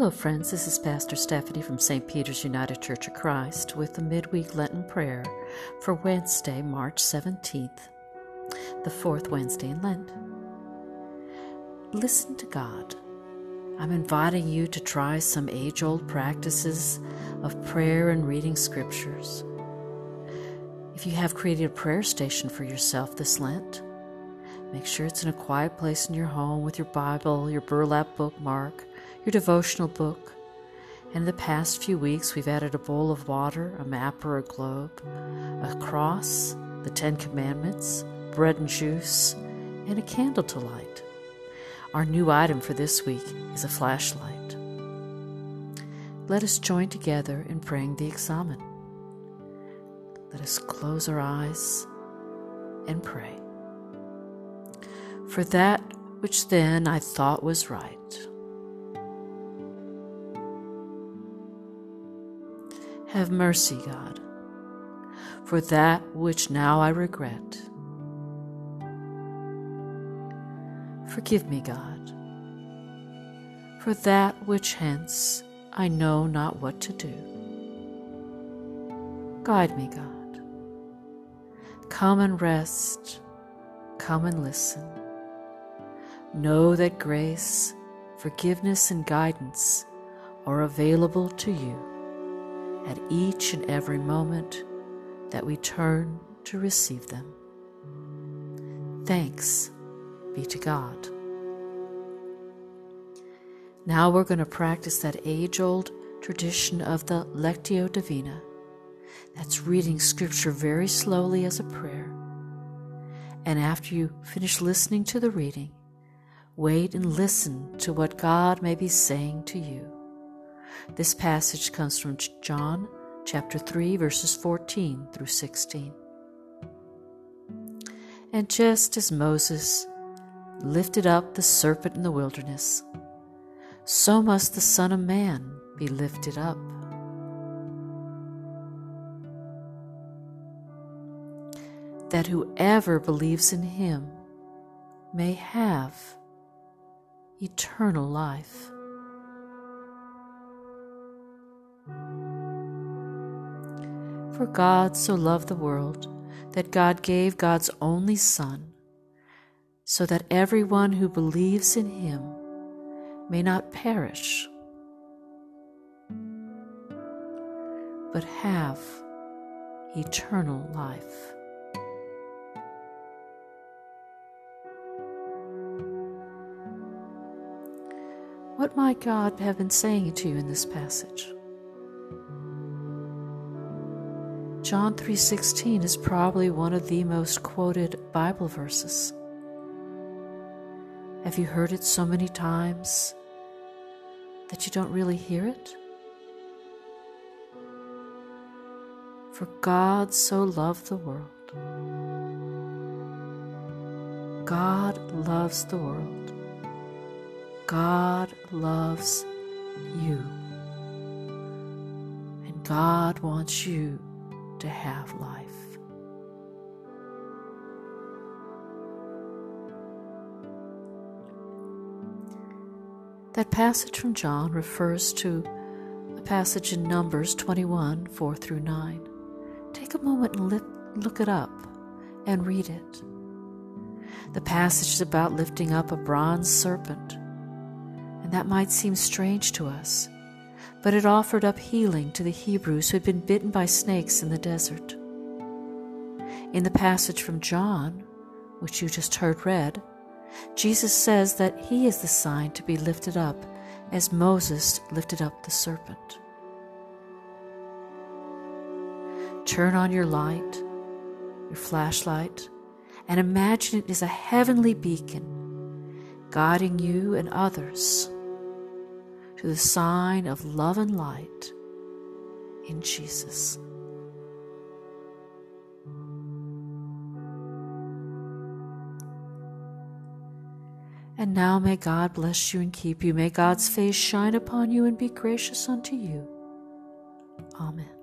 Hello, friends. This is Pastor Stephanie from St. Peter's United Church of Christ with the midweek Lenten prayer for Wednesday, March 17th, the fourth Wednesday in Lent. Listen to God. I'm inviting you to try some age old practices of prayer and reading scriptures. If you have created a prayer station for yourself this Lent, make sure it's in a quiet place in your home with your Bible, your burlap bookmark, your devotional book. In the past few weeks, we've added a bowl of water, a map or a globe, a cross, the Ten Commandments, bread and juice, and a candle to light. Our new item for this week is a flashlight. Let us join together in praying the Examen. Let us close our eyes and pray. For that which then I thought was right Have mercy, God, for that which now I regret. Forgive me, God, for that which hence I know not what to do. Guide me, God. Come and rest, come and listen. Know that grace, forgiveness, and guidance are available to you at each and every moment that we turn to receive them. Thanks be to God. Now we're going to practice that age old tradition of the Lectio Divina. That's reading Scripture very slowly as a prayer. And after you finish listening to the reading, wait and listen to what God may be saying to you. This passage comes from John chapter 3, verses 14 through 16. And just as Moses lifted up the serpent in the wilderness, so must the Son of Man be lifted up. That whoever believes in him may have eternal life. For God so loved the world that God gave God's only Son, so that everyone who believes in him may not perish, but have eternal life. What might God have been saying to you in this passage? John 3:16 is probably one of the most quoted Bible verses. Have you heard it so many times that you don't really hear it? For God so loved the world. God loves the world. God loves you. And God wants you to have life. That passage from John refers to a passage in Numbers 21 4 through 9. Take a moment and look it up and read it. The passage is about lifting up a bronze serpent, and that might seem strange to us but it offered up healing to the Hebrews who had been bitten by snakes in the desert. In the passage from John, which you just heard read, Jesus says that he is the sign to be lifted up as Moses lifted up the serpent. Turn on your light, your flashlight, and imagine it is a heavenly beacon guiding you and others to the sign of love and light in Jesus. And now may God bless you and keep you. May God's face shine upon you and be gracious unto you. Amen.